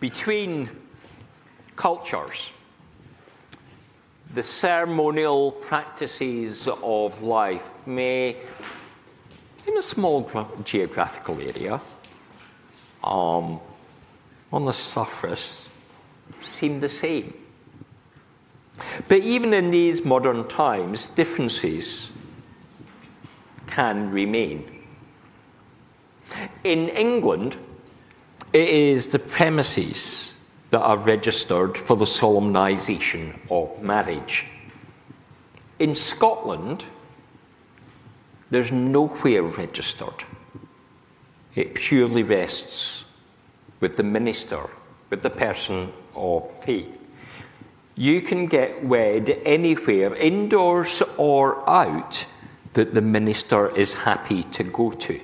between cultures, the ceremonial practices of life may, in a small geographical area, um, on the surface, seem the same. But even in these modern times, differences can remain. In England, it is the premises that are registered for the solemnisation of marriage. In Scotland, there's nowhere registered. It purely rests with the minister, with the person of faith. You can get wed anywhere, indoors or out, that the minister is happy to go to.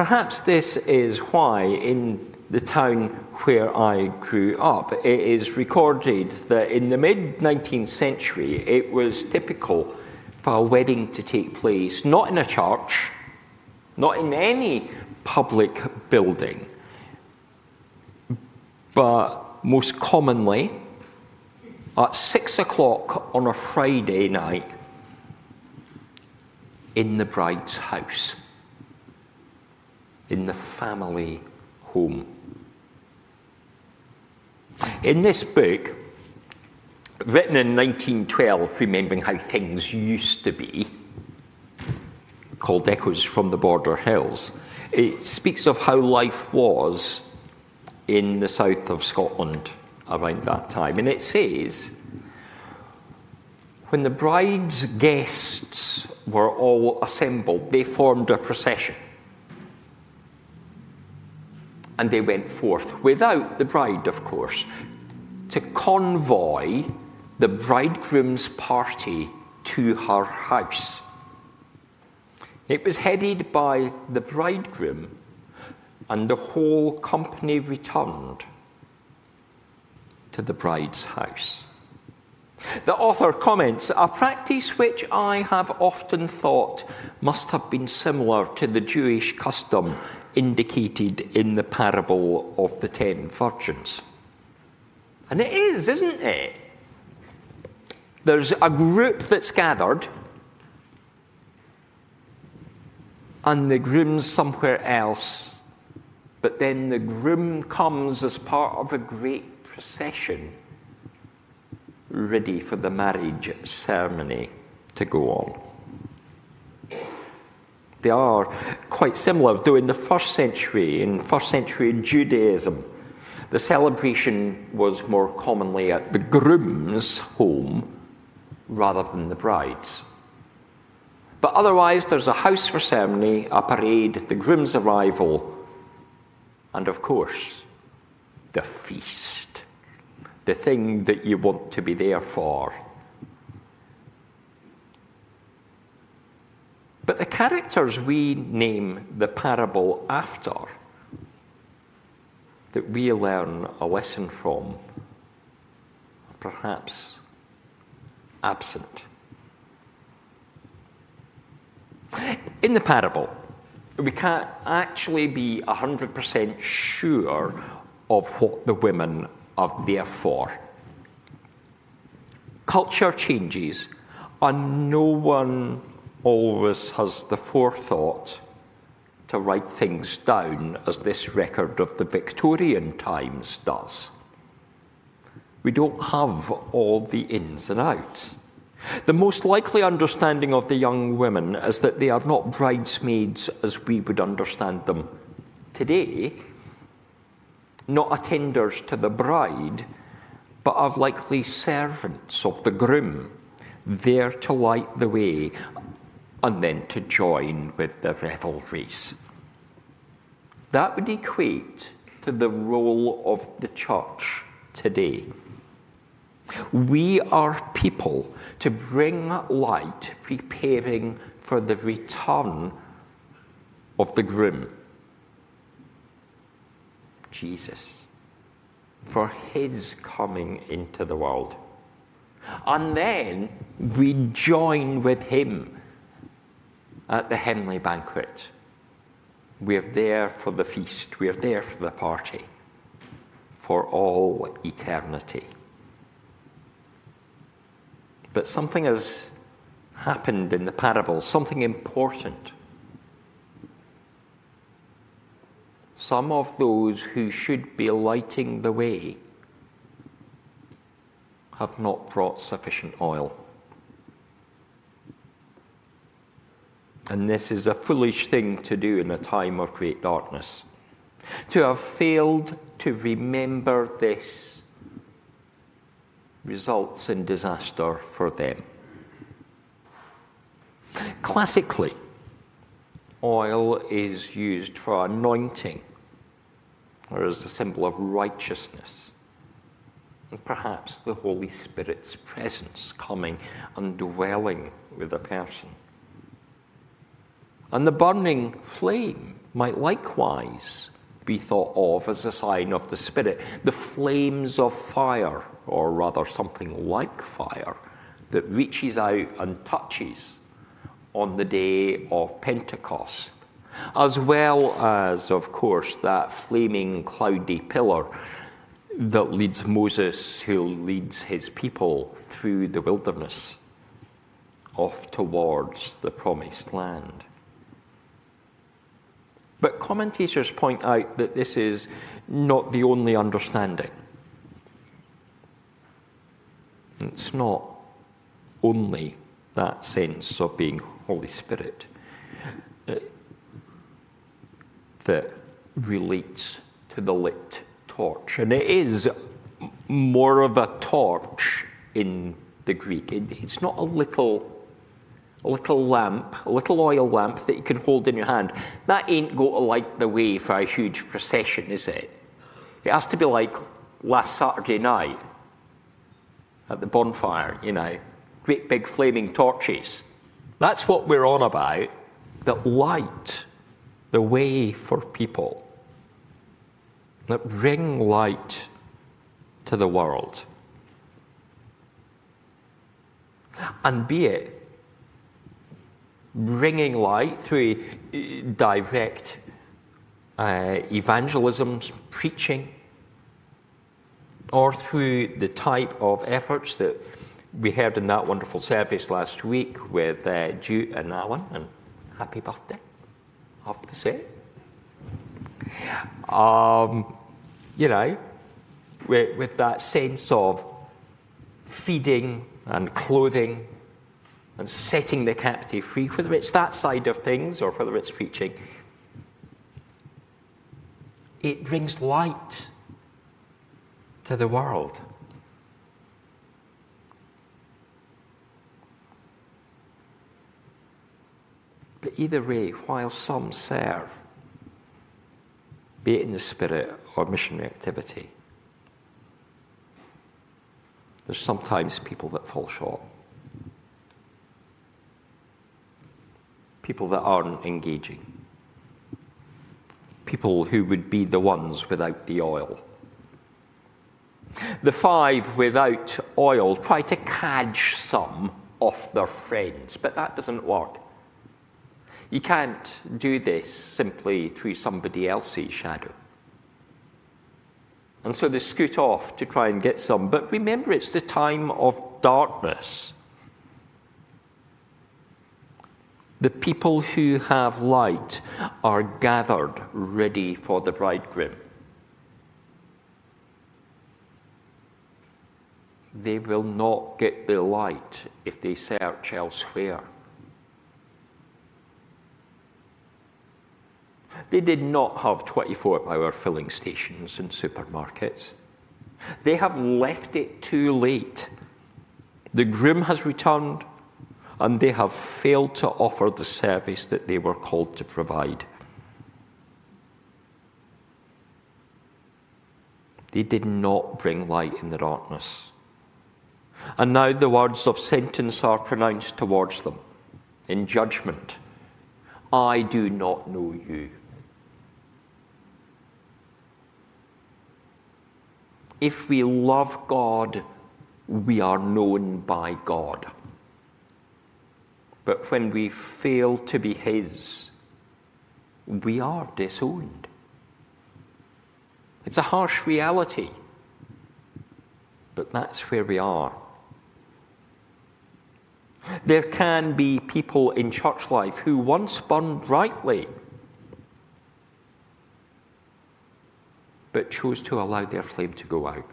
Perhaps this is why, in the town where I grew up, it is recorded that in the mid 19th century it was typical for a wedding to take place not in a church, not in any public building, but most commonly at six o'clock on a Friday night in the bride's house in the family home. In this book, written in 1912, remembering how things used to be, called Echoes from the Border Hills, it speaks of how life was in the south of Scotland around that time. And it says, when the bride's guests were all assembled, they formed a procession and they went forth, without the bride, of course, to convoy the bridegroom's party to her house. It was headed by the bridegroom, and the whole company returned to the bride's house. The author comments a practice which I have often thought must have been similar to the Jewish custom indicated in the parable of the ten virgins. And it is, isn't it? There's a group that's gathered, and the groom's somewhere else, but then the groom comes as part of a great procession, ready for the marriage ceremony to go on. They are quite similar, though in the first century, in first century Judaism, the celebration was more commonly at the groom's home rather than the bride's. But otherwise, there's a house for ceremony, a parade, the groom's arrival, and of course, the feast. The thing that you want to be there for. But the characters we name the parable after, that we learn a lesson from, are perhaps absent. In the parable, we can't actually be 100% sure of what the women are there for. Culture changes, and no one always has the forethought to write things down as this record of the Victorian times does. We don't have all the ins and outs. The most likely understanding of the young women is that they are not bridesmaids as we would understand them today, not attenders to the bride, but are likely servants of the groom, there to light the way and then to join with the revelries. That would equate to the role of the church today. We are people to bring light, preparing for the return of the groom, Jesus, for his coming into the world. And then we join with him at the heavenly banquet. We're there for the feast, we're there for the party, for all eternity. But something has happened in the parable, something important. Some of those who should be lighting the way have not brought sufficient oil. And this is a foolish thing to do in a time of great darkness. To have failed to remember this results in disaster for them. Classically, oil is used for anointing or as a symbol of righteousness. And perhaps the Holy Spirit's presence coming and dwelling with a person. And the burning flame might likewise be thought of as a sign of the Spirit. The flames of fire, or rather something like fire, that reaches out and touches on the day of Pentecost, as well as, of course, that flaming cloudy pillar that leads Moses, who leads his people through the wilderness off towards the promised land. But commentators point out that this is not the only understanding. It's not only that sense of being Holy Spirit uh, that relates to the lit torch. And it is more of a torch in the Greek. It, it's not a little a little lamp, a little oil lamp that you can hold in your hand. That ain't going to light the way for a huge procession, is it? It has to be like last Saturday night at the bonfire, you know, great big flaming torches. That's what we're on about that light the way for people, that bring light to the world. And be it bringing light through direct uh, evangelism, preaching, or through the type of efforts that we heard in that wonderful service last week with uh, Jude and Alan, and happy birthday, I have to say. Um, you know, with, with that sense of feeding and clothing and setting the captive free, whether it's that side of things or whether it's preaching, it brings light to the world. But either way, while some serve, be it in the spirit or missionary activity, there's sometimes people that fall short. People that aren't engaging, people who would be the ones without the oil. The five without oil try to cadge some off their friends, but that doesn't work. You can't do this simply through somebody else's shadow. And so they scoot off to try and get some. But remember, it's the time of darkness. The people who have light are gathered ready for the bridegroom. They will not get the light if they search elsewhere. They did not have 24 hour filling stations in supermarkets. They have left it too late. The groom has returned, and they have failed to offer the service that they were called to provide. They did not bring light in the darkness. And now the words of sentence are pronounced towards them in judgment I do not know you. If we love God, we are known by God. But when we fail to be His, we are disowned. It's a harsh reality, but that's where we are. There can be people in church life who once burned brightly, but chose to allow their flame to go out.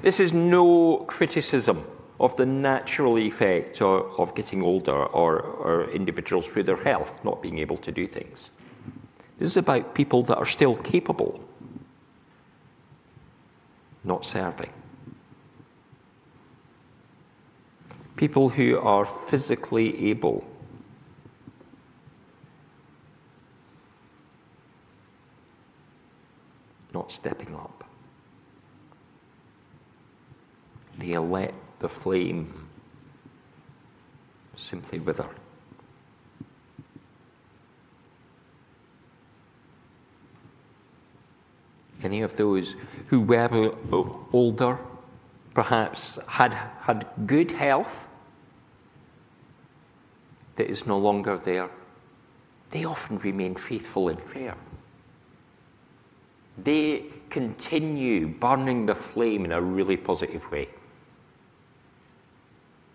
This is no criticism of the natural effect of, getting older or, or individuals through their health not being able to do things. This is about people that are still capable, not serving. People who are physically able. Not stepping up. They let the flame simply wither. Any of those who were older, perhaps had had good health, that is no longer there, they often remain faithful in prayer. They continue burning the flame in a really positive way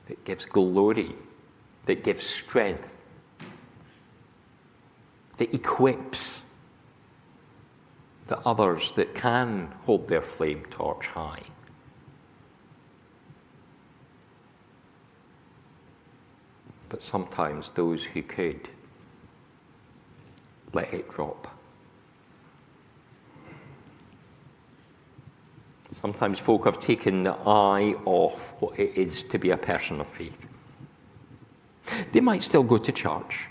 that gives glory, that gives strength, that equips the others that can hold their flame torch high. but sometimes those who could let it drop. Sometimes folk have taken the eye off what it is to be a person of faith. They might still go to church.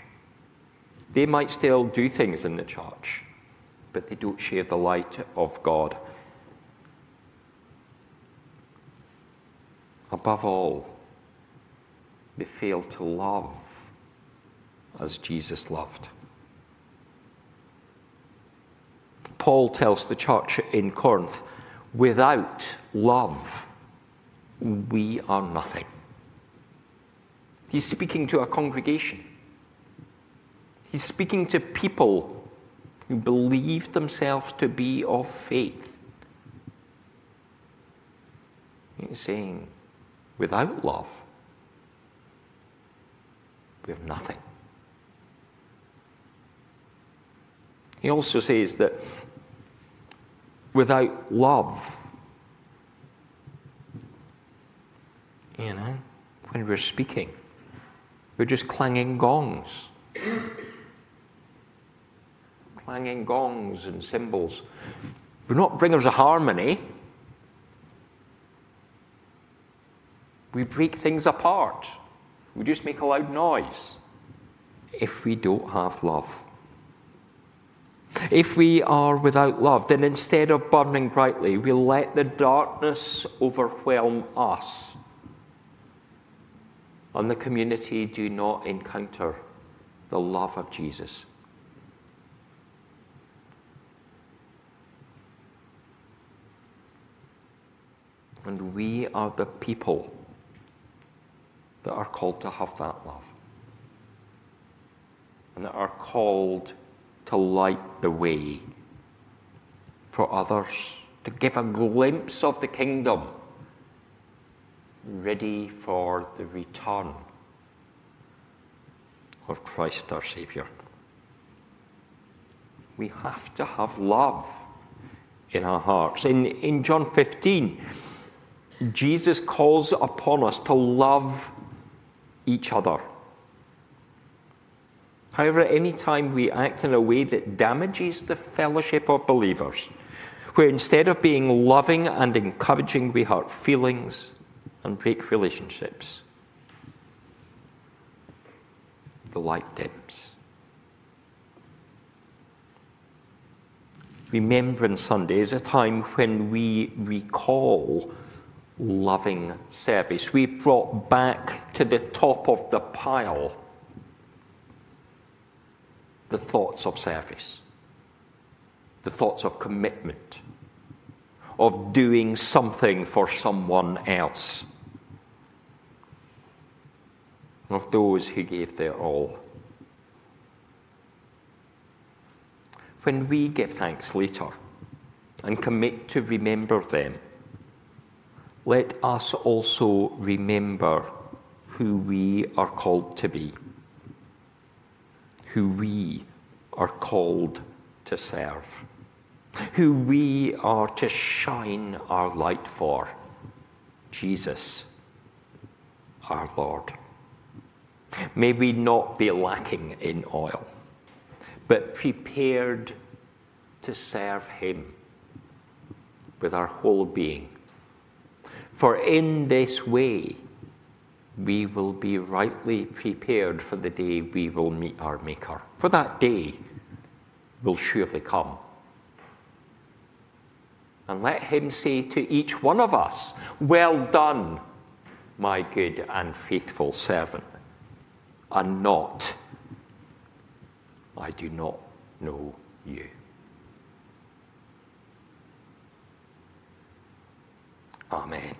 They might still do things in the church, but they don't share the light of God. Above all, they fail to love as Jesus loved. Paul tells the church in Corinth without love, we are nothing. He's speaking to a congregation. He's speaking to people who believe themselves to be of faith. He's saying, without love, we have nothing. He also says that without love, you know, when we're speaking, we're just clanging gongs. clanging gongs and cymbals. We're not bringers of harmony. We break things apart. We just make a loud noise if we don't have love. If we are without love, then instead of burning brightly, we let the darkness overwhelm us. And the community do not encounter the love of Jesus. And we are the people that are called to have that love and that are called to light the way for others, to give a glimpse of the kingdom, ready for the return of Christ our Saviour. We have to have love in our hearts. In, in John 15, Jesus calls upon us to love each other. However, at any time we act in a way that damages the fellowship of believers, where instead of being loving and encouraging, we hurt feelings and break relationships, the light dims. Remembrance Sunday is a time when we recall loving service. We brought back to the top of the pile the thoughts of service, the thoughts of commitment, of doing something for someone else, of those who gave their all. when we give thanks later and commit to remember them, let us also remember who we are called to be, who we are called to serve, who we are to shine our light for Jesus, our Lord. May we not be lacking in oil, but prepared to serve Him with our whole being. For in this way, we will be rightly prepared for the day we will meet our Maker. For that day will surely come. And let him say to each one of us, Well done, my good and faithful servant, and not, I do not know you. Amen.